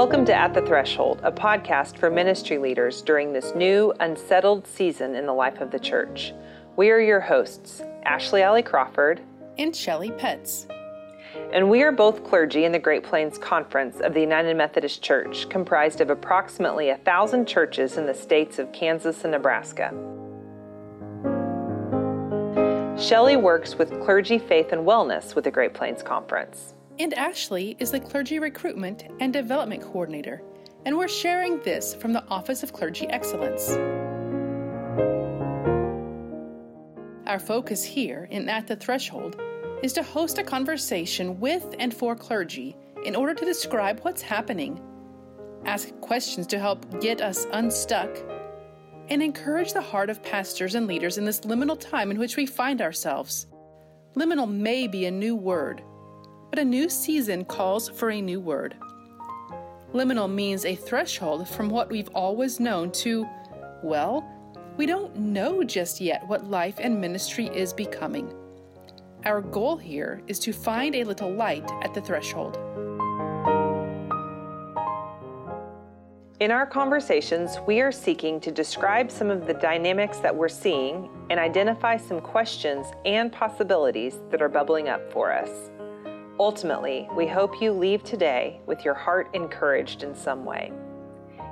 Welcome to At the Threshold, a podcast for ministry leaders during this new, unsettled season in the life of the church. We are your hosts, Ashley Alley Crawford and Shelley Petz. And we are both clergy in the Great Plains Conference of the United Methodist Church, comprised of approximately a thousand churches in the states of Kansas and Nebraska. Shelley works with Clergy Faith and Wellness with the Great Plains Conference. And Ashley is the Clergy Recruitment and Development Coordinator, and we're sharing this from the Office of Clergy Excellence. Our focus here in At the Threshold is to host a conversation with and for clergy in order to describe what's happening, ask questions to help get us unstuck, and encourage the heart of pastors and leaders in this liminal time in which we find ourselves. Liminal may be a new word but a new season calls for a new word. Liminal means a threshold from what we've always known to, well, we don't know just yet what life and ministry is becoming. Our goal here is to find a little light at the threshold. In our conversations, we are seeking to describe some of the dynamics that we're seeing and identify some questions and possibilities that are bubbling up for us. Ultimately, we hope you leave today with your heart encouraged in some way.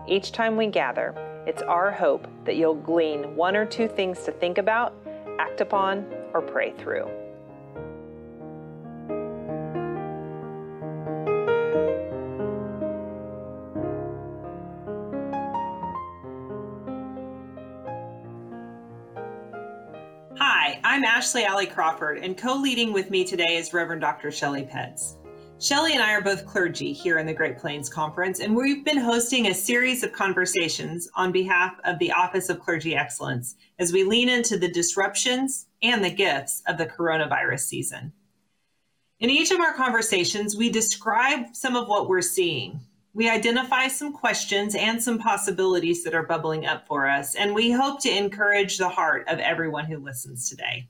Each time we gather, it's our hope that you'll glean one or two things to think about, act upon, or pray through. Ashley Alley Crawford, and co leading with me today is Reverend Dr. Shelley Petz. Shelley and I are both clergy here in the Great Plains Conference, and we've been hosting a series of conversations on behalf of the Office of Clergy Excellence as we lean into the disruptions and the gifts of the coronavirus season. In each of our conversations, we describe some of what we're seeing, we identify some questions and some possibilities that are bubbling up for us, and we hope to encourage the heart of everyone who listens today.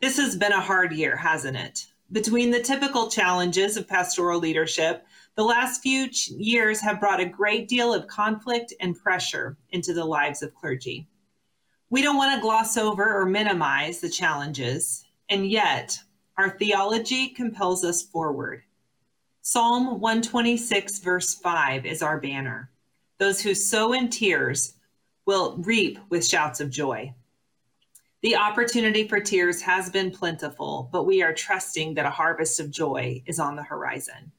This has been a hard year, hasn't it? Between the typical challenges of pastoral leadership, the last few ch- years have brought a great deal of conflict and pressure into the lives of clergy. We don't want to gloss over or minimize the challenges, and yet our theology compels us forward Psalm 126, verse 5 is our banner. Those who sow in tears will reap with shouts of joy. The opportunity for tears has been plentiful, but we are trusting that a harvest of joy is on the horizon.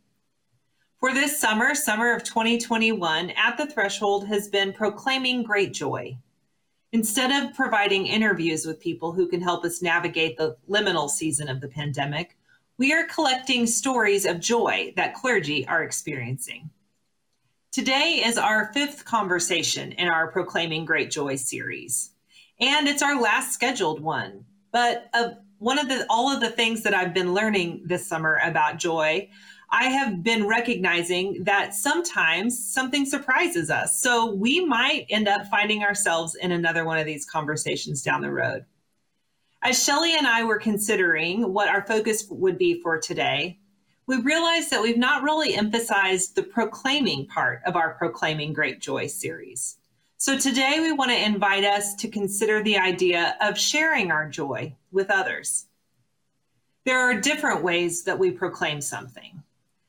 For this summer, summer of 2021, At the Threshold has been proclaiming great joy. Instead of providing interviews with people who can help us navigate the liminal season of the pandemic, we are collecting stories of joy that clergy are experiencing. Today is our fifth conversation in our Proclaiming Great Joy series, and it's our last scheduled one. But one of the all of the things that I've been learning this summer about joy, I have been recognizing that sometimes something surprises us. So we might end up finding ourselves in another one of these conversations down the road. As Shelley and I were considering what our focus would be for today, we realized that we've not really emphasized the proclaiming part of our Proclaiming Great Joy series. So today we want to invite us to consider the idea of sharing our joy with others. There are different ways that we proclaim something.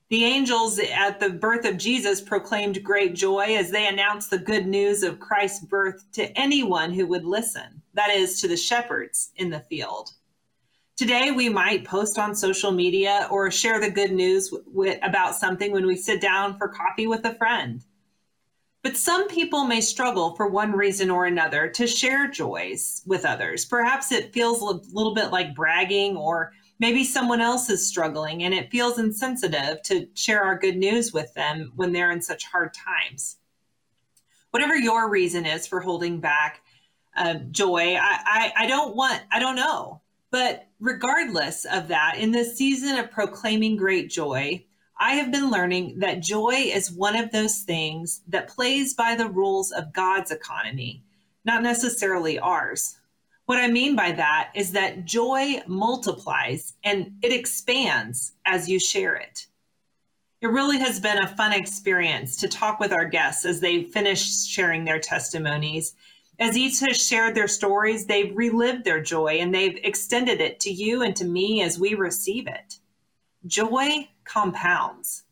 The angels at the birth of Jesus proclaimed great joy as they announced the good news of Christ's birth to anyone who would listen, that is, to the shepherds in the field. Today, we might post on social media or share the good news w- w- about something when we sit down for coffee with a friend. But some people may struggle for one reason or another to share joys with others. Perhaps it feels a little bit like bragging or maybe someone else is struggling and it feels insensitive to share our good news with them when they're in such hard times. Whatever your reason is for holding back uh, joy, I, I, I don't want, I don't know. But regardless of that, in this season of proclaiming great joy, I have been learning that joy is one of those things that plays by the rules of God's economy, not necessarily ours. What I mean by that is that joy multiplies and it expands as you share it. It really has been a fun experience to talk with our guests as they finish sharing their testimonies. As each has shared their stories, they've relived their joy and they've extended it to you and to me as we receive it. Joy compounds.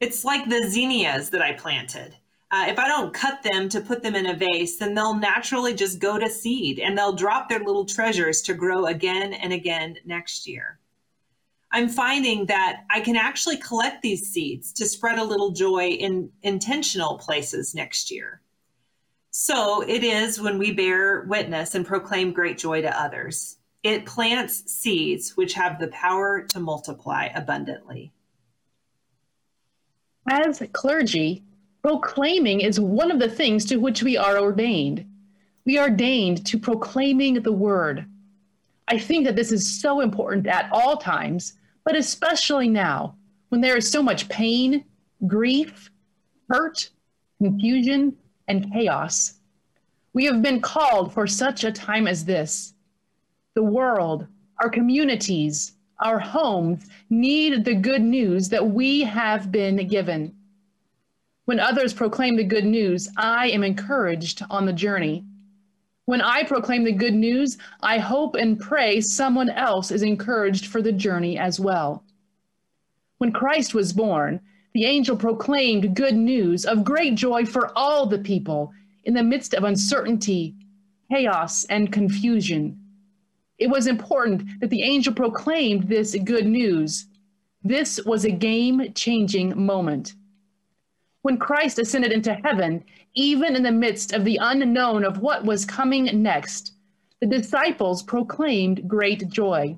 It's like the zinnias that I planted. Uh, if I don't cut them to put them in a vase, then they'll naturally just go to seed and they'll drop their little treasures to grow again and again next year. I'm finding that I can actually collect these seeds to spread a little joy in intentional places next year. So it is when we bear witness and proclaim great joy to others. It plants seeds which have the power to multiply abundantly. As clergy, proclaiming is one of the things to which we are ordained. We are ordained to proclaiming the word. I think that this is so important at all times, but especially now when there is so much pain, grief, hurt, confusion, and chaos. We have been called for such a time as this. The world, our communities, our homes need the good news that we have been given. When others proclaim the good news, I am encouraged on the journey. When I proclaim the good news, I hope and pray someone else is encouraged for the journey as well. When Christ was born, the angel proclaimed good news of great joy for all the people in the midst of uncertainty, chaos, and confusion. It was important that the angel proclaimed this good news. This was a game changing moment. When Christ ascended into heaven, even in the midst of the unknown of what was coming next, the disciples proclaimed great joy.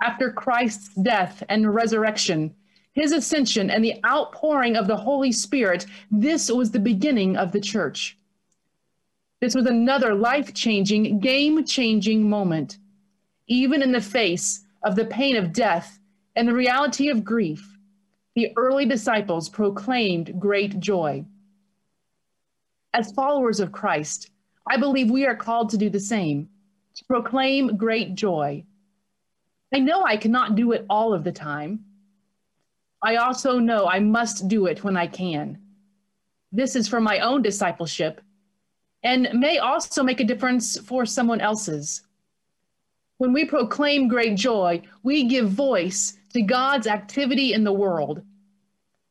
After Christ's death and resurrection, his ascension and the outpouring of the Holy Spirit, this was the beginning of the church. This was another life changing, game changing moment. Even in the face of the pain of death and the reality of grief, the early disciples proclaimed great joy. As followers of Christ, I believe we are called to do the same, to proclaim great joy. I know I cannot do it all of the time. I also know I must do it when I can. This is for my own discipleship and may also make a difference for someone else's. When we proclaim great joy, we give voice to God's activity in the world.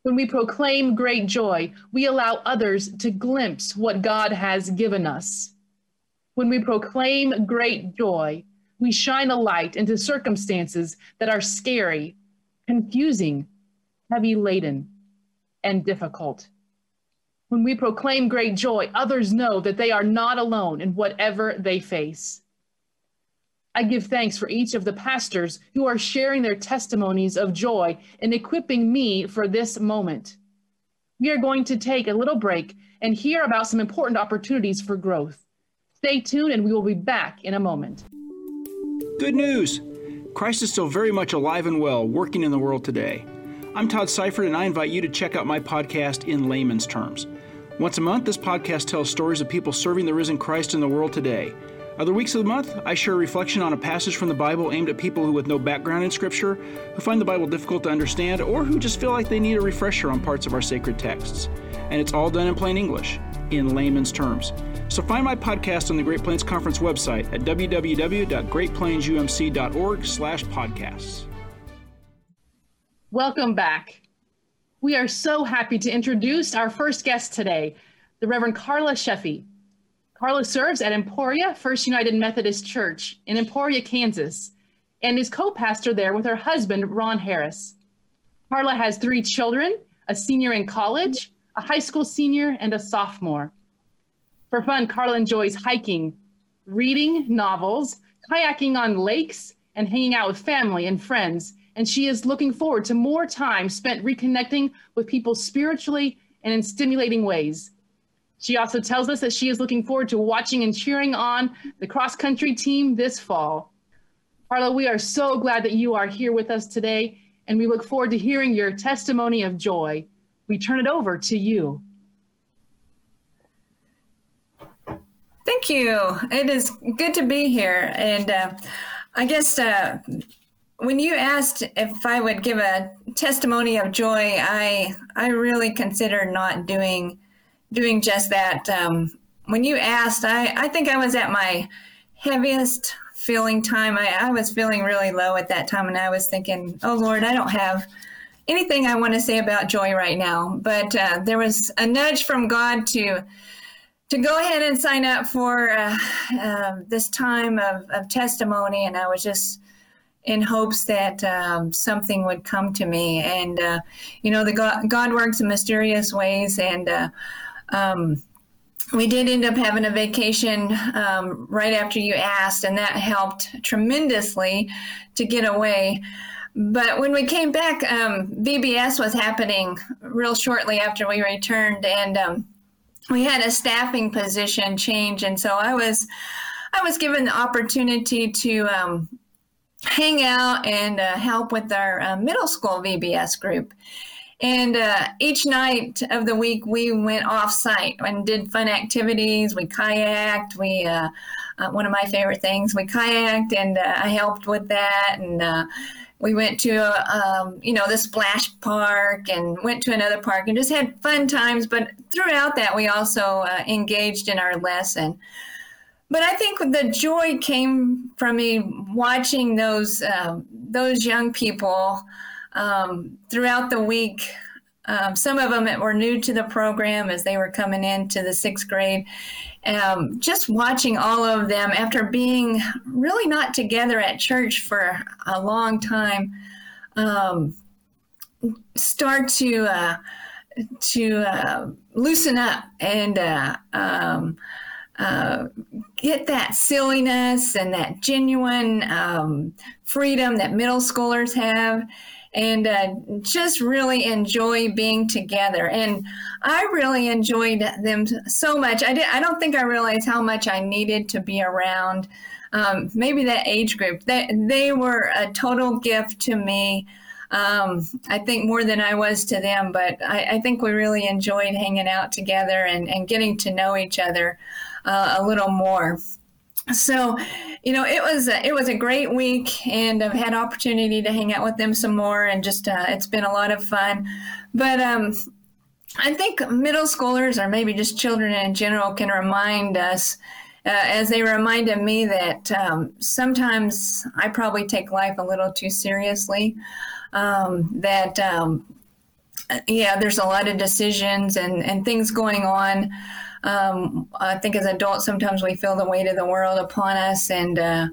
When we proclaim great joy, we allow others to glimpse what God has given us. When we proclaim great joy, we shine a light into circumstances that are scary, confusing, heavy laden, and difficult. When we proclaim great joy, others know that they are not alone in whatever they face. I give thanks for each of the pastors who are sharing their testimonies of joy and equipping me for this moment. We are going to take a little break and hear about some important opportunities for growth. Stay tuned and we will be back in a moment. Good news! Christ is still very much alive and well, working in the world today. I'm Todd Seifert, and I invite you to check out my podcast in layman's terms. Once a month, this podcast tells stories of people serving the risen Christ in the world today. Other weeks of the month, I share a reflection on a passage from the Bible aimed at people who, with no background in Scripture, who find the Bible difficult to understand, or who just feel like they need a refresher on parts of our sacred texts. And it's all done in plain English, in layman's terms. So find my podcast on the Great Plains Conference website at www.greatplainsumc.org slash podcasts. Welcome back. We are so happy to introduce our first guest today, the Reverend Carla Sheffy. Carla serves at Emporia First United Methodist Church in Emporia, Kansas, and is co pastor there with her husband, Ron Harris. Carla has three children a senior in college, a high school senior, and a sophomore. For fun, Carla enjoys hiking, reading novels, kayaking on lakes, and hanging out with family and friends and she is looking forward to more time spent reconnecting with people spiritually and in stimulating ways. She also tells us that she is looking forward to watching and cheering on the cross country team this fall. Carla, we are so glad that you are here with us today, and we look forward to hearing your testimony of joy. We turn it over to you. Thank you. It is good to be here. And uh, I guess uh, when you asked if I would give a testimony of joy, I I really considered not doing doing just that. Um, when you asked, I, I think I was at my heaviest feeling time. I, I was feeling really low at that time, and I was thinking, oh Lord, I don't have anything I want to say about joy right now. But uh, there was a nudge from God to to go ahead and sign up for uh, uh, this time of, of testimony, and I was just in hopes that um, something would come to me. And uh, you know, the God, God, works in mysterious ways, and uh, um, we did end up having a vacation um, right after you asked, and that helped tremendously to get away. But when we came back, um, VBS was happening real shortly after we returned, and um, we had a staffing position change, and so I was I was given the opportunity to um, hang out and uh, help with our uh, middle school VBS group. And uh, each night of the week, we went off site and did fun activities. We kayaked. We uh, uh, one of my favorite things. We kayaked, and uh, I helped with that. And uh, we went to um, you know the splash park and went to another park and just had fun times. But throughout that, we also uh, engaged in our lesson. But I think the joy came from me watching those those young people um, throughout the week. Um, some of them were new to the program as they were coming into the sixth grade. Um, just watching all of them after being really not together at church for a long time um, start to uh, to uh, loosen up and uh, um, uh, get that silliness and that genuine um, freedom that middle schoolers have and uh, just really enjoy being together. And I really enjoyed them so much. I did. I don't think I realized how much I needed to be around. Um, maybe that age group. They they were a total gift to me. Um, I think more than I was to them, but I, I, think we really enjoyed hanging out together and, and getting to know each other uh, a little more so you know it was a, it was a great week and i've had opportunity to hang out with them some more and just uh, it's been a lot of fun. But um, i think middle schoolers or maybe just children in general can remind us uh, as they reminded me that um, sometimes i probably take life a little too seriously. Um, that um, yeah there's a lot of decisions and, and things going on um, I think as adults, sometimes we feel the weight of the world upon us, and uh,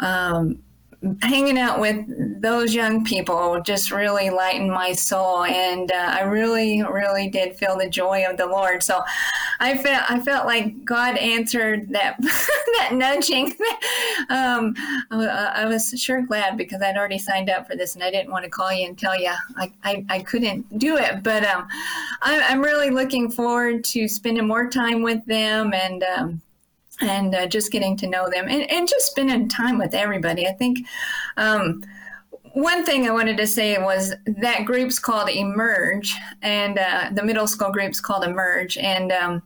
um, hanging out with those young people just really lightened my soul, and uh, I really, really did feel the joy of the Lord. So I felt I felt like God answered that that nudging. um, I, I, was sure glad because I'd already signed up for this, and I didn't want to call you and tell you I, I, I couldn't do it. But um, I, I'm really looking forward to spending more time with them and. Um, and uh, just getting to know them and, and just spending time with everybody. I think um, one thing I wanted to say was that group's called Emerge, and uh, the middle school group's called Emerge, and um,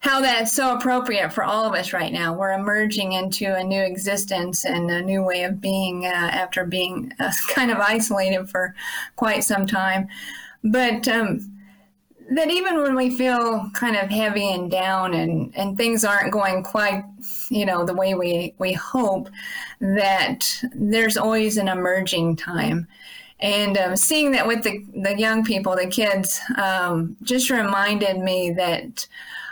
how that's so appropriate for all of us right now. We're emerging into a new existence and a new way of being uh, after being uh, kind of isolated for quite some time. But um, that even when we feel kind of heavy and down and, and things aren't going quite, you know, the way we, we hope, that there's always an emerging time. And um, seeing that with the, the young people, the kids, um, just reminded me that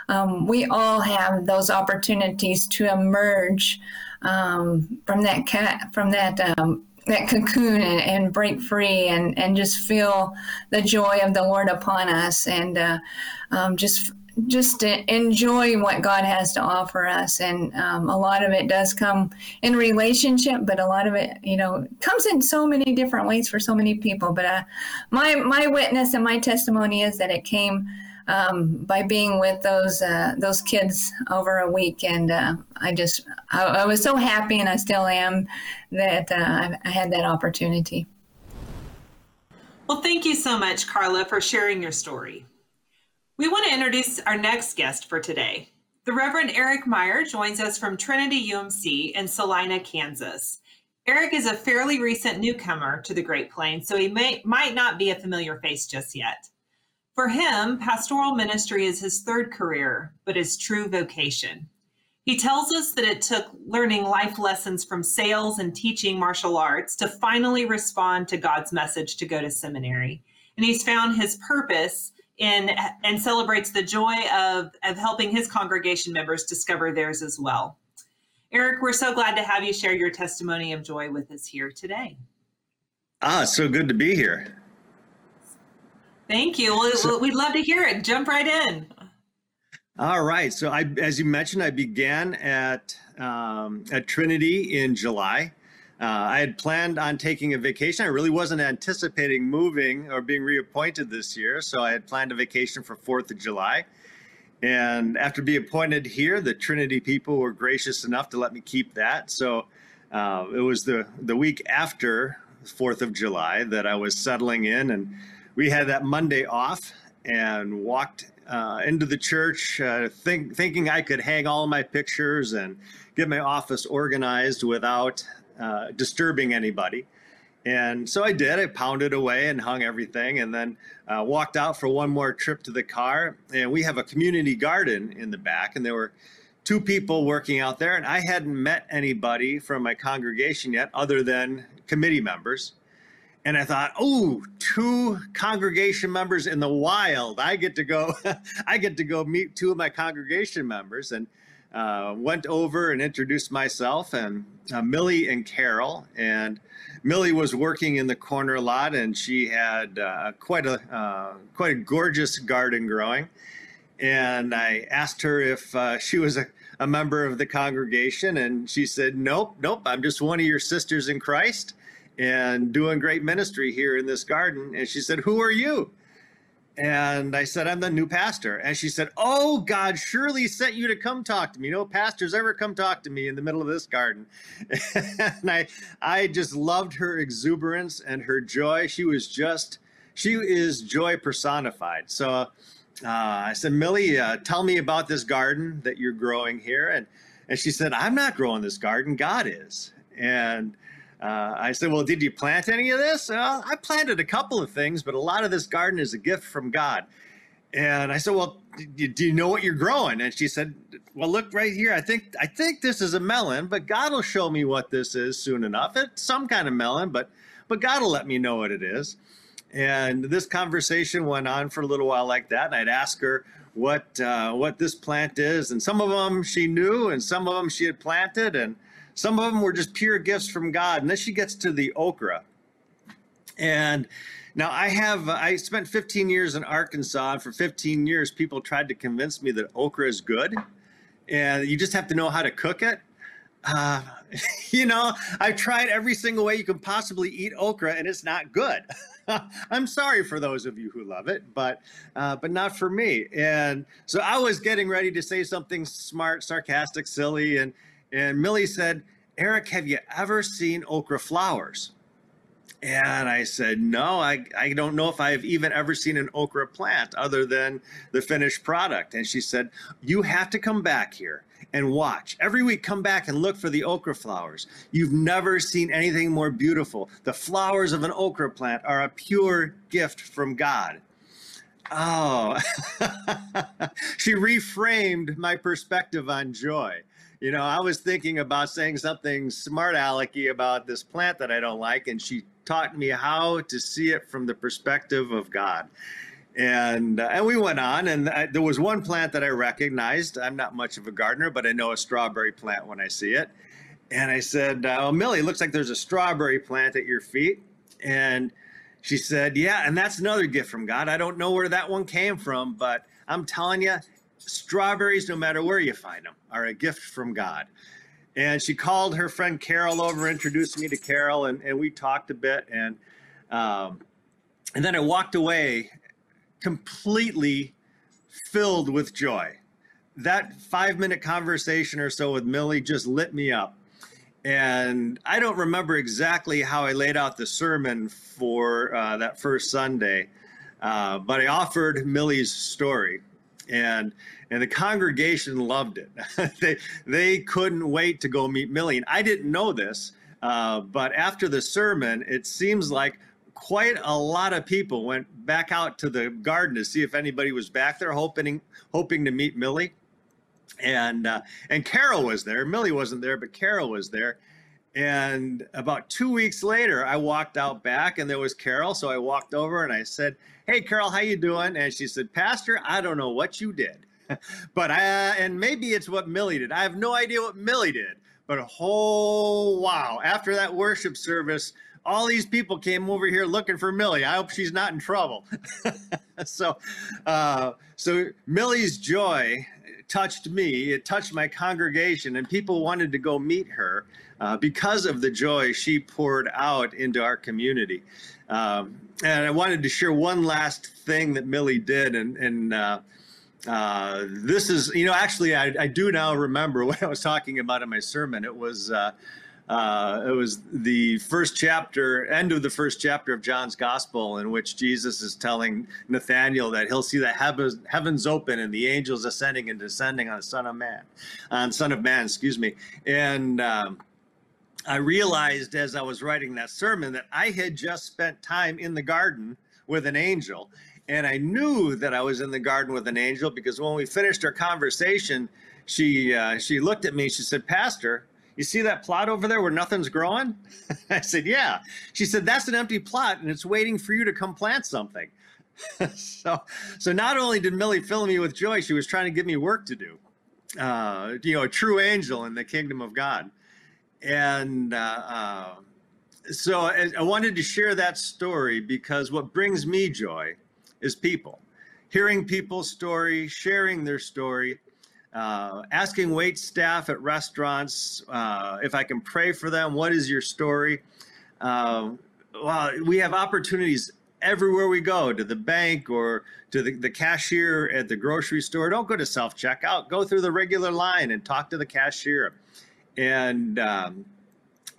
um, we all have those opportunities to emerge um, from that cat, from that um, that cocoon and, and, break free and, and just feel the joy of the Lord upon us and uh, um, just just enjoy what God has to offer us. And um, a lot of it does come in relationship, but a lot of it, you know, comes in so many different ways for so many people. But uh, my my witness and my testimony is that it came um, by being with those uh, those kids over a week, and uh, I just I, I, was so happy, and I still am that uh, I, had that opportunity. Well, thank you so much, Carla, for sharing your story. We want to introduce our next guest for today. The Reverend Eric Meyer joins us from Trinity UMC in Salina, Kansas. Eric is a fairly recent newcomer to the Great Plains, so he may, might not be a familiar face just yet. For him, pastoral ministry is his third career, but his true vocation. He tells us that it took learning life lessons from sales and teaching martial arts to finally respond to God's message to go to seminary. And he's found his purpose in and celebrates the joy of, of helping his congregation members discover theirs as well. Eric, we're so glad to have you share your testimony of joy with us here today. Ah, so good to be here. Thank you. So, We'd love to hear it. Jump right in. All right. So, I, as you mentioned, I began at um, at Trinity in July. Uh, I had planned on taking a vacation. I really wasn't anticipating moving or being reappointed this year, so I had planned a vacation for Fourth of July. And after being appointed here, the Trinity people were gracious enough to let me keep that. So uh, it was the the week after Fourth of July that I was settling in, and we had that Monday off and walked uh, into the church, uh, think, thinking I could hang all my pictures and get my office organized without uh, disturbing anybody. And so I did. I pounded away and hung everything, and then uh, walked out for one more trip to the car. And we have a community garden in the back, and there were two people working out there, and I hadn't met anybody from my congregation yet, other than committee members. And I thought, oh, two congregation members in the wild. I get to go. I get to go meet two of my congregation members, and uh, went over and introduced myself and uh, Millie and Carol. And Millie was working in the corner lot, and she had uh, quite a uh, quite a gorgeous garden growing. And I asked her if uh, she was a, a member of the congregation, and she said, "Nope, nope. I'm just one of your sisters in Christ." And doing great ministry here in this garden. And she said, Who are you? And I said, I'm the new pastor. And she said, Oh, God surely sent you to come talk to me. No pastors ever come talk to me in the middle of this garden. and I, I just loved her exuberance and her joy. She was just, she is joy personified. So uh, I said, Millie, uh, tell me about this garden that you're growing here. And, and she said, I'm not growing this garden, God is. And uh, I said, Well, did you plant any of this? Uh, I planted a couple of things, but a lot of this garden is a gift from God. And I said, Well, do you know what you're growing? And she said, Well, look right here. I think I think this is a melon, but God will show me what this is soon enough. It's some kind of melon, but but God will let me know what it is. And this conversation went on for a little while like that. And I'd ask her what uh, what this plant is, and some of them she knew, and some of them she had planted, and some of them were just pure gifts from God. And then she gets to the okra. And now I have, I spent 15 years in Arkansas. And for 15 years, people tried to convince me that okra is good. And you just have to know how to cook it. Uh, you know, I've tried every single way you can possibly eat okra, and it's not good. I'm sorry for those of you who love it, but uh, but not for me. And so I was getting ready to say something smart, sarcastic, silly, and and Millie said, Eric, have you ever seen okra flowers? And I said, No, I, I don't know if I've even ever seen an okra plant other than the finished product. And she said, You have to come back here and watch. Every week, come back and look for the okra flowers. You've never seen anything more beautiful. The flowers of an okra plant are a pure gift from God. Oh, she reframed my perspective on joy you know, I was thinking about saying something smart alecky about this plant that I don't like, and she taught me how to see it from the perspective of God. And uh, and we went on, and I, there was one plant that I recognized. I'm not much of a gardener, but I know a strawberry plant when I see it. And I said, uh, "Oh, Millie, looks like there's a strawberry plant at your feet." And she said, "Yeah, and that's another gift from God. I don't know where that one came from, but I'm telling you, strawberries, no matter where you find them, are a gift from God. And she called her friend Carol over, introduced me to Carol, and, and we talked a bit. And um, and then I walked away completely filled with joy. That five minute conversation or so with Millie just lit me up. And I don't remember exactly how I laid out the sermon for uh, that first Sunday, uh, but I offered Millie's story and and the congregation loved it. they they couldn't wait to go meet Millie. And I didn't know this. Uh, but after the sermon, it seems like quite a lot of people went back out to the garden to see if anybody was back there, hoping hoping to meet Millie. And uh, and Carol was there. Millie wasn't there, but Carol was there. And about two weeks later, I walked out back, and there was Carol. So I walked over and I said, "Hey, Carol, how you doing?" And she said, "Pastor, I don't know what you did, but I and maybe it's what Millie did. I have no idea what Millie did." But a whole wow! After that worship service, all these people came over here looking for Millie. I hope she's not in trouble. so, uh, so Millie's joy touched me. It touched my congregation, and people wanted to go meet her uh, because of the joy she poured out into our community. Um, and I wanted to share one last thing that Millie did, and and. Uh, uh, this is, you know, actually, I, I, do now remember what I was talking about in my sermon. It was uh, uh, it was the first chapter, end of the first chapter of John's Gospel, in which Jesus is telling Nathaniel that he'll see the heavens, heavens open and the angels ascending and descending on the Son of Man, on Son of Man, excuse me. And um, I realized as I was writing that sermon that I had just spent time in the garden with an angel. And I knew that I was in the garden with an angel because when we finished our conversation, she uh, she looked at me. She said, "Pastor, you see that plot over there where nothing's growing? I said, Yeah. She said, That's an empty plot and it's waiting for you to come plant something. so, so not only did Millie fill me with joy, she was trying to give me work to do. Uh, you know, a true angel in the kingdom of God. And uh, uh, so I, I wanted to share that story because what brings me joy is people. Hearing people's story, sharing their story, uh, asking wait staff at restaurants uh, if I can pray for them. What is your story? Uh, well, we have opportunities everywhere we go to the bank or to the, the cashier at the grocery store. Don't go to self checkout, go through the regular line and talk to the cashier and um,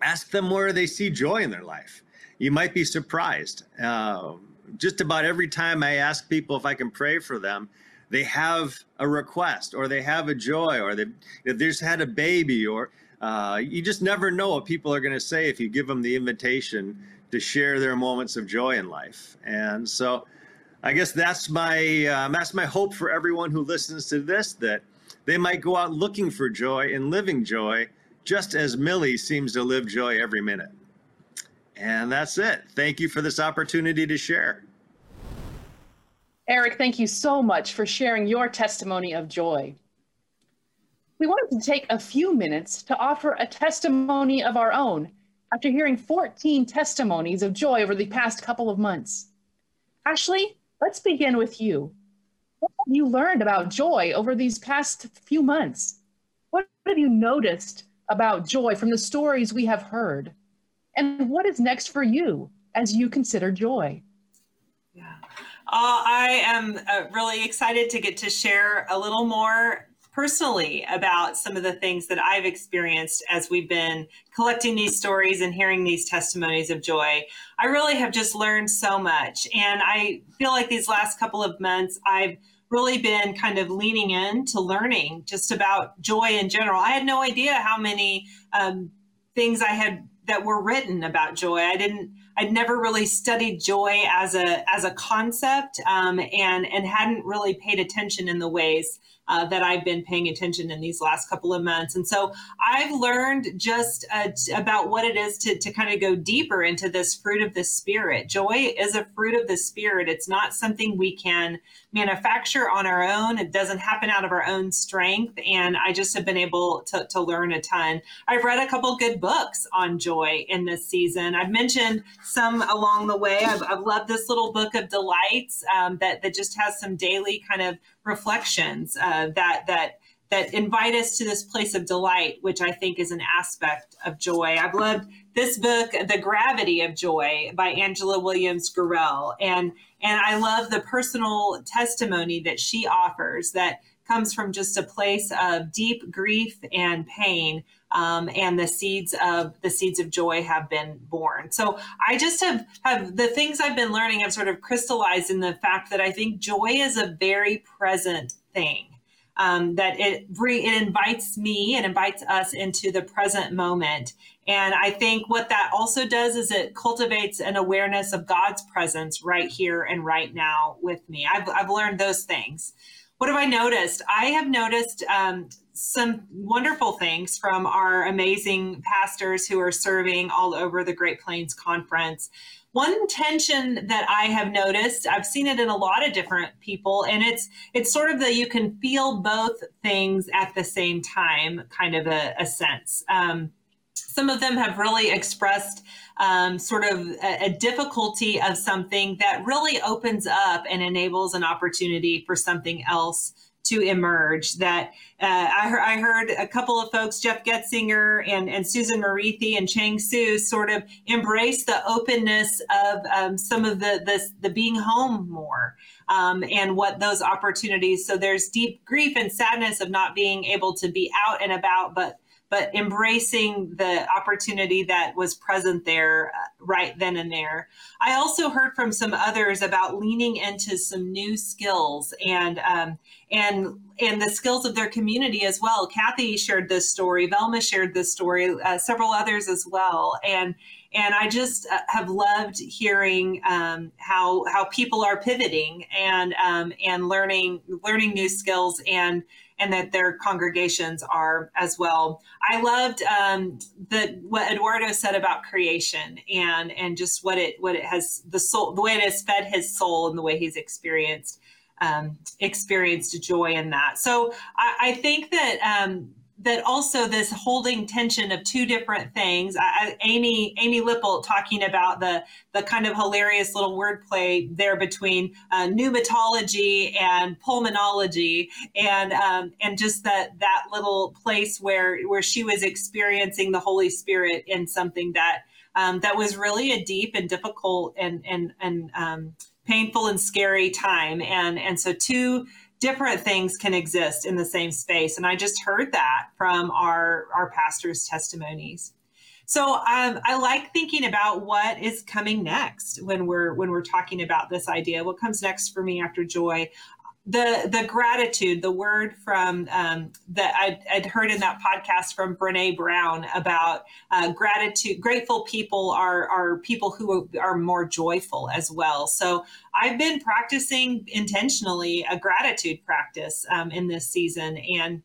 ask them where they see joy in their life. You might be surprised. Uh, just about every time I ask people if I can pray for them, they have a request or they have a joy or they if they just had a baby or uh, you just never know what people are going to say if you give them the invitation to share their moments of joy in life. And so i guess that's my um, that's my hope for everyone who listens to this that they might go out looking for joy and living joy just as millie seems to live joy every minute and that's it thank you for this opportunity to share Eric, thank you so much for sharing your testimony of joy. We wanted to take a few minutes to offer a testimony of our own after hearing 14 testimonies of joy over the past couple of months. Ashley, let's begin with you. What have you learned about joy over these past few months? What have you noticed about joy from the stories we have heard? And what is next for you as you consider joy? Yeah. Uh, I am uh, really excited to get to share a little more personally about some of the things that I've experienced as we've been collecting these stories and hearing these testimonies of joy. I really have just learned so much. And I feel like these last couple of months, I've really been kind of leaning in to learning just about joy in general. I had no idea how many um, things I had that were written about joy. I didn't I'd never really studied joy as a as a concept, um, and and hadn't really paid attention in the ways uh, that I've been paying attention in these last couple of months. And so I've learned just uh, about what it is to, to kind of go deeper into this fruit of the Spirit. Joy is a fruit of the Spirit. It's not something we can manufacture on our own. It doesn't happen out of our own strength. And I just have been able to, to learn a ton. I've read a couple good books on joy in this season. I've mentioned some along the way. I've, I've loved this little book of delights um, that, that just has some daily kind of reflections uh, that that that invite us to this place of delight, which I think is an aspect of joy. I've loved this book, The Gravity of Joy by Angela Williams Gorrell. And and I love the personal testimony that she offers that comes from just a place of deep grief and pain um, and the seeds of the seeds of joy have been born. So i just have have the things i've been learning have sort of crystallized in the fact that i think joy is a very present thing um, that it re- it invites me and invites us into the present moment And I think what that also does is it cultivates an awareness of God's presence right here and right now with me. I've, I've learned those things. What have I noticed? I have noticed um, some wonderful things from our amazing pastors who are serving all over the Great Plains Conference. One tension that I have noticed, I've seen it in a lot of different people, and it's it's sort of that you can feel both things at the same time, kind of a, a sense. Um, some of them have really expressed um, sort of a, a, difficulty of something that really opens up and enables an opportunity for something else to emerge. That uh, I, heard, I heard a couple of folks, Jeff Getzinger and, and Susan Marithi and Chang Su, sort of embrace the openness of um, some of the, the, the being home more um, and what those opportunities. So there's deep grief and sadness of not being able to be out and about, but but embracing the opportunity that was present there uh, right then and there. I also heard from some others about leaning into some new skills and um, and and the skills of their community as well. Kathy shared this story, Velma shared this story, uh, several others as well, and and I just uh, have loved hearing um, how how people are pivoting and um, and learning learning new skills and and that their congregations are as well. I loved um, the what Eduardo said about creation and and just what it what it has the soul the way it has fed his soul and the way he's experienced um, experienced joy in that. So I, I think that um, that also this holding tension of two different things. I, Amy Amy Lipple talking about the the kind of hilarious little wordplay there between uh, pneumatology and pulmonology, and um, and just that that little place where where she was experiencing the Holy Spirit in something that um, that was really a deep and difficult and and and um, painful and scary time, and and so two different things can exist in the same space. And I just heard that from our, our pastors' testimonies. So um, I like thinking about what is coming next when we're when we're talking about this idea. What comes next for me after joy? The the gratitude, the word from um, that I'd, I'd, heard in that podcast from Brene Brown about uh, gratitude. Grateful people are are people who are more joyful as well. So I've been practicing intentionally a gratitude practice um, in this season, and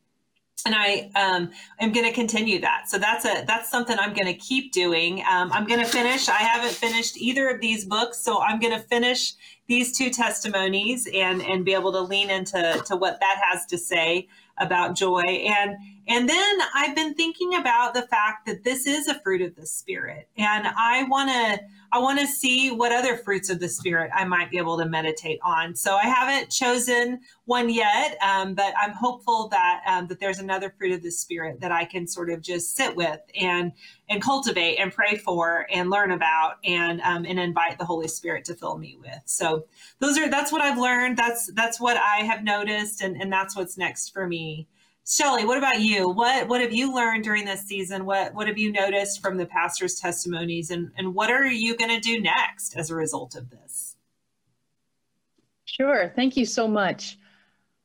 and I um, am going to continue that. So that's a that's something I'm going to keep doing. Um, I'm going to finish. I haven't finished either of these books, so I'm going to finish these two testimonies and and be able to lean into to what that has to say about joy. And and then I've been thinking about the fact that this is a fruit of the spirit, and I want to I want to see what other fruits of the Spirit I might be able to meditate on. So I haven't chosen one yet, um, but I'm hopeful that um, that there's another fruit of the Spirit that I can sort of just sit with and and cultivate and pray for and learn about and um, and invite the Holy Spirit to fill me with. So those are that's what I've learned. That's that's what I have noticed, and and that's what's next for me. Shelly, what about you? What what have you learned during this season? What what have you noticed from the pastor's testimonies and, and what are you going to do next as a result of this? Sure. Thank you so much.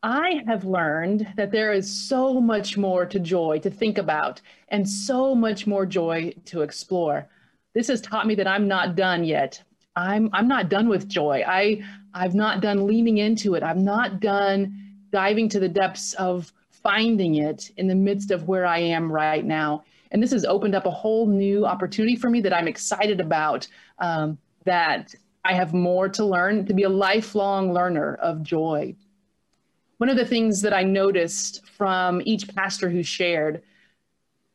I have learned that there is so much more to joy to think about and so much more joy to explore. This has taught me that I'm not done yet. I'm I'm not done with joy. I I've not done leaning into it. I'm not done diving to the depths of finding it in the midst of where I am right now. And this has opened up a whole new opportunity for me that I'm excited about. Um, that I have more to learn, to be a lifelong learner of joy. One of the things that I noticed from each pastor who shared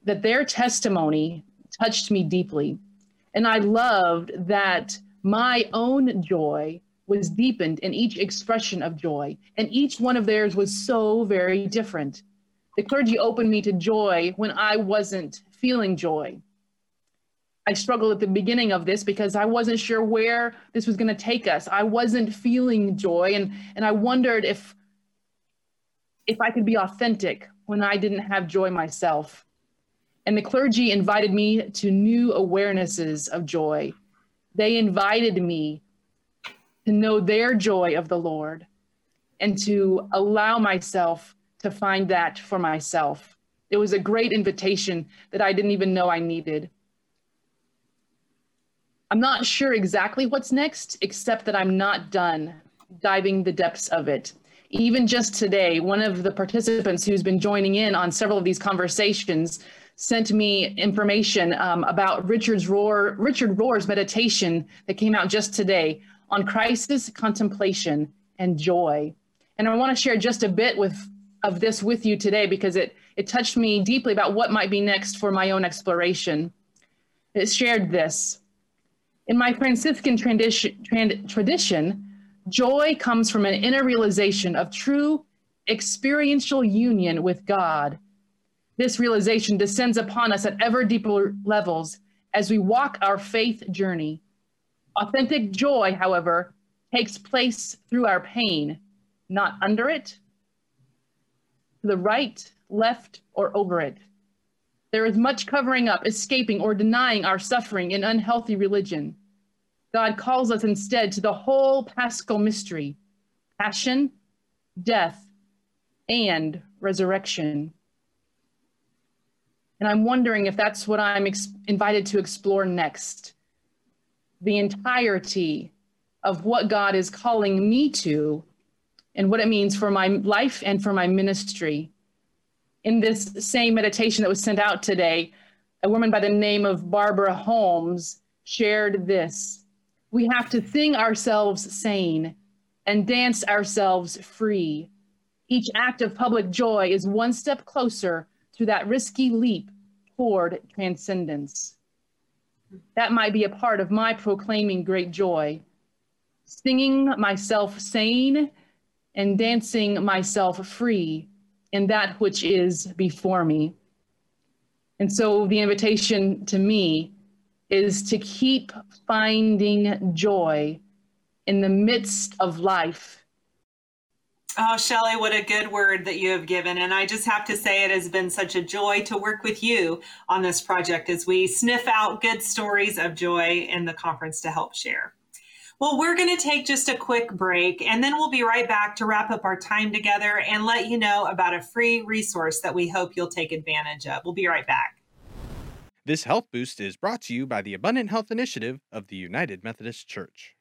that their testimony touched me deeply. And I loved that my own joy was deepened in each expression of joy, and each one of theirs was so very different. The clergy opened me to joy when I wasn't feeling joy. I struggled at the beginning of this because I wasn't sure where this was going to take us. I wasn't feeling joy, and, and I wondered if, if I could be authentic when I didn't have joy myself. And the clergy invited me to new awarenesses of joy. They invited me to know their joy of the Lord and to allow myself to find that for myself. It was a great invitation that I didn't even know I needed. I'm not sure exactly what's next, except that I'm not done diving the depths of it. Even just today, one of the participants who's been joining in on several of these conversations sent me information um, about Richard's Rohr, Richard Rohr's meditation that came out just today on crisis, contemplation, and joy. And I want to share just a bit with of this with you today because it it touched me deeply about what might be next for my own exploration. It shared this. In my Franciscan tradition, tradition Joy comes from an inner realization of true experiential union with God. This realization descends upon us at ever deeper levels as we walk our faith journey. Authentic joy, however, takes place through our pain, not under it, to the right, left, or over it. There is much covering up, escaping, or denying our suffering in unhealthy religion. God calls us instead to the whole paschal mystery passion, death, and resurrection. And I'm wondering if that's what I'm ex- invited to explore next the entirety of what God is calling me to and what it means for my life and for my ministry. In this same meditation that was sent out today, a woman by the name of Barbara Holmes shared this we have to sing ourselves sane and dance ourselves free. Each act of public joy is one step closer to that risky leap toward transcendence. That might be a part of my proclaiming great joy, singing myself sane and dancing myself free in that which is before me. And so the invitation to me is to keep finding joy in the midst of life. Oh, Shelley, what a good word that you have given. And I just have to say, it has been such a joy to work with you on this project as we sniff out good stories of joy in the conference to help share. Well, we're going to take just a quick break and then we'll be right back to wrap up our time together and let you know about a free resource that we hope you'll take advantage of. We'll be right back. This health boost is brought to you by the Abundant Health Initiative of the United Methodist Church.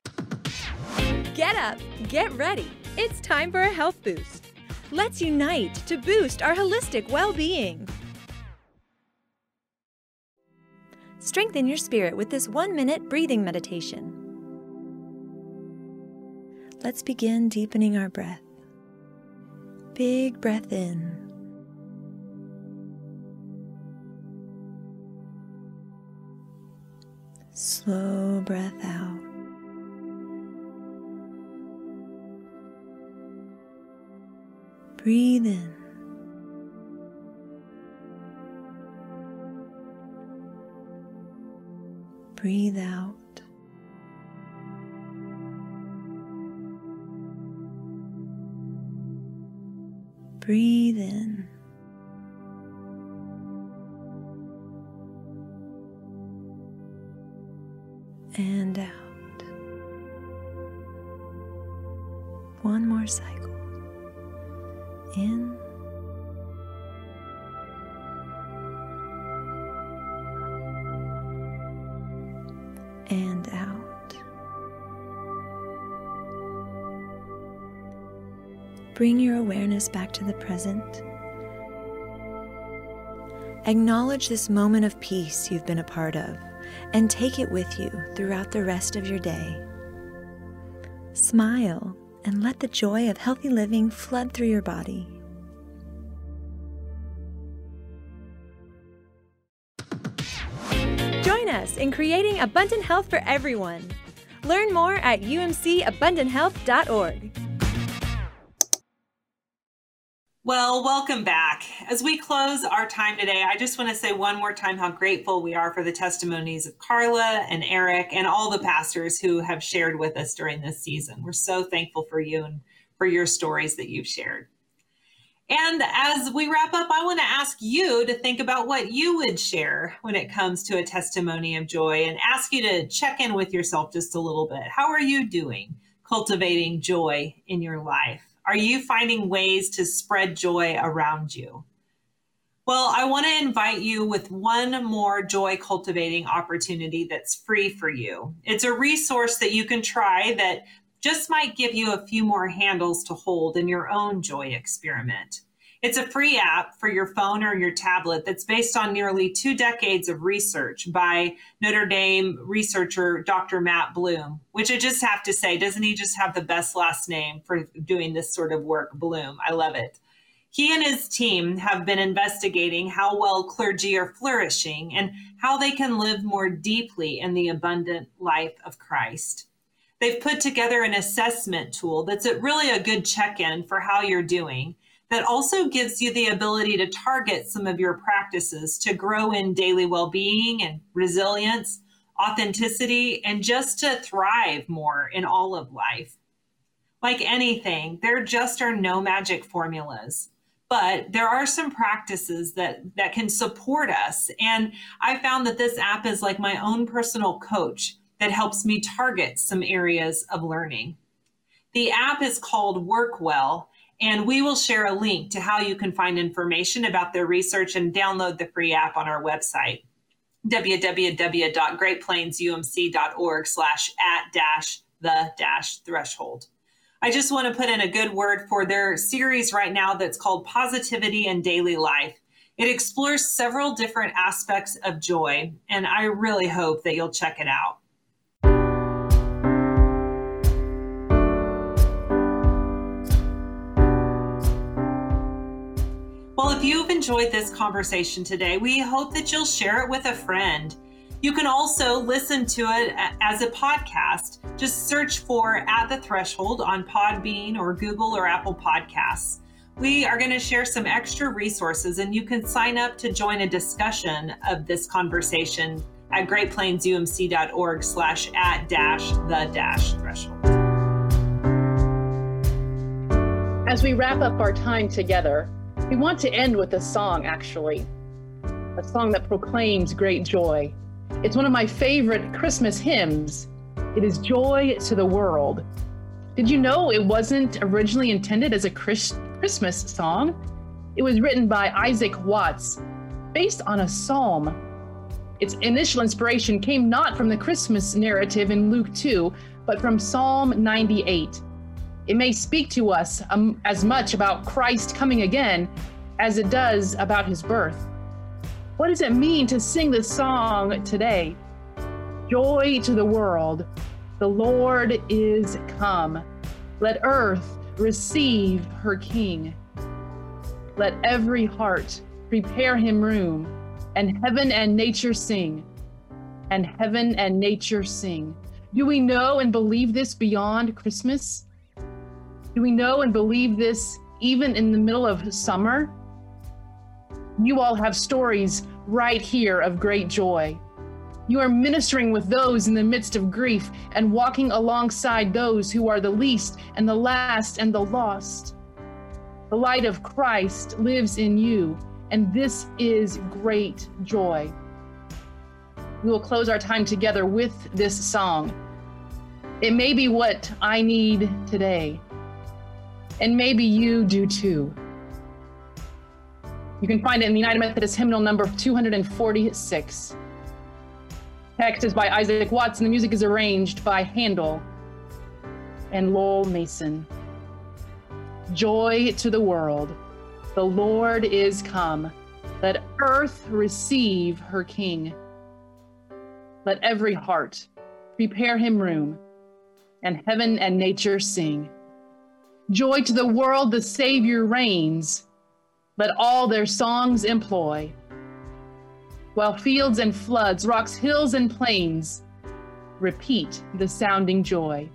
Get up, get ready. It's time for a health boost. Let's unite to boost our holistic well being. Strengthen your spirit with this one minute breathing meditation. Let's begin deepening our breath. Big breath in. Slow breath out. Breathe in. Breathe out. Breathe in. and out. One more cycle. In and out. Bring your awareness back to the present. Acknowledge this moment of peace you've been a part of and take it with you throughout the rest of your day. Smile and let the joy of healthy living flood through your body. Join us in creating abundant health for everyone. Learn more at umcabundanthealth.org. Well, welcome back. As we close our time today, I just want to say one more time how grateful we are for the testimonies of Carla and Eric and all the pastors who have shared with us during this season. We're so thankful for you and for your stories that you've shared. And as we wrap up, I want to ask you to think about what you would share when it comes to a testimony of joy and ask you to check in with yourself just a little bit. How are you doing cultivating joy in your life? Are you finding ways to spread joy around you? Well, I want to invite you with one more joy cultivating opportunity that's free for you. It's a resource that you can try that just might give you a few more handles to hold in your own joy experiment. It's a free app for your phone or your tablet that's based on nearly two decades of research by Notre Dame researcher Dr. Matt Bloom, which I just have to say, doesn't he just have the best last name for doing this sort of work? Bloom. I love it. He and his team have been investigating how well clergy are flourishing and how they can live more deeply in the abundant life of Christ. They've put together an assessment tool that's really a good check in for how you're doing that also gives you the ability to target some of your practices to grow in daily well being and resilience, authenticity, and just to thrive more in all of life. Like anything, there just are no magic formulas. But there are some practices that, that can support us. And I found that this app is like my own personal coach that helps me target some areas of learning. The app is called Workwell, and we will share a link to how you can find information about their research and download the free app on our website, www.greatplainsumc.org slash at dash the dash threshold. I just want to put in a good word for their series right now that's called Positivity in Daily Life. It explores several different aspects of joy, and I really hope that you'll check it out. If you've enjoyed this conversation today, we hope that you'll share it with a friend. You can also listen to it as a podcast. Just search for At the Threshold on Podbean or Google or Apple Podcasts. We are going to share some extra resources, and you can sign up to join a discussion of this conversation at greatplainsumc.org slash at dash the dash threshold. As we wrap up our time together, we want to end with a song, actually, a song that proclaims great joy. It's one of my favorite Christmas hymns. It is Joy to the World. Did you know it wasn't originally intended as a Chris- Christmas song? It was written by Isaac Watts, based on a psalm. Its initial inspiration came not from the Christmas narrative in Luke 2, but from Psalm 98. It may speak to us um, as much about Christ coming again as it does about his birth. What does it mean to sing this song today? Joy to the world, the Lord is come. Let earth receive her King. Let every heart prepare him room, and heaven and nature sing. And heaven and nature sing. Do we know and believe this beyond Christmas? Do we know and believe this even in the middle of summer? You all have stories right here of great joy. You are ministering with those in the midst of grief and walking alongside those who are the least and the last and the lost. The light of Christ lives in you, and this is great joy. We will close our time together with this song. It may be what I need today and maybe you do too. You can find it in the United Methodist hymnal number 246. Text is by Isaac Watts, and the music is arranged by Handel and Lowell Mason. Joy to the world, the Lord is come. Let earth receive her King. Let every heart prepare him room, and heaven and nature sing. Joy to the world, the Savior reigns. Let all their songs employ. While fields and floods, rocks, hills, and plains repeat the sounding joy.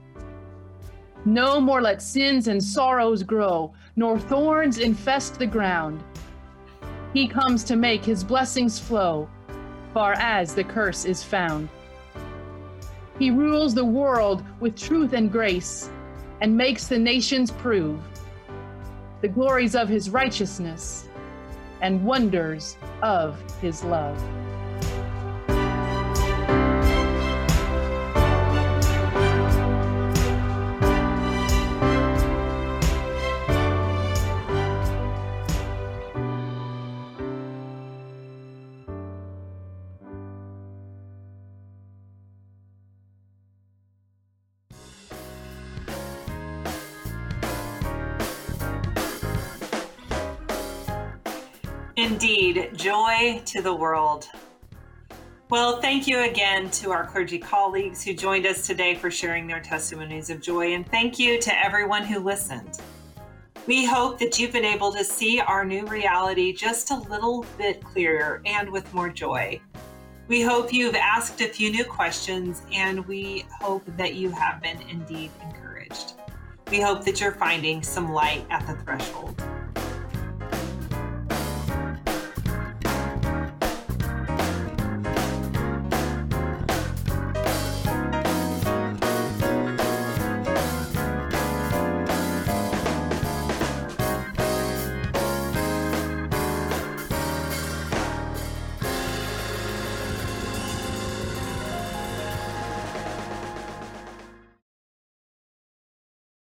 No more let sins and sorrows grow, nor thorns infest the ground. He comes to make his blessings flow, far as the curse is found. He rules the world with truth and grace and makes the nations prove the glories of his righteousness and wonders of his love. Indeed joy to the world. Well, thank you again to our clergy colleagues who joined us today for sharing their testimonies of joy, and thank you to everyone who listened. We hope that you've been able to see our new reality just a little bit clearer and with more joy. We hope you've asked a few new questions, and we hope that you have been indeed encouraged. We hope that you're finding some light at the threshold.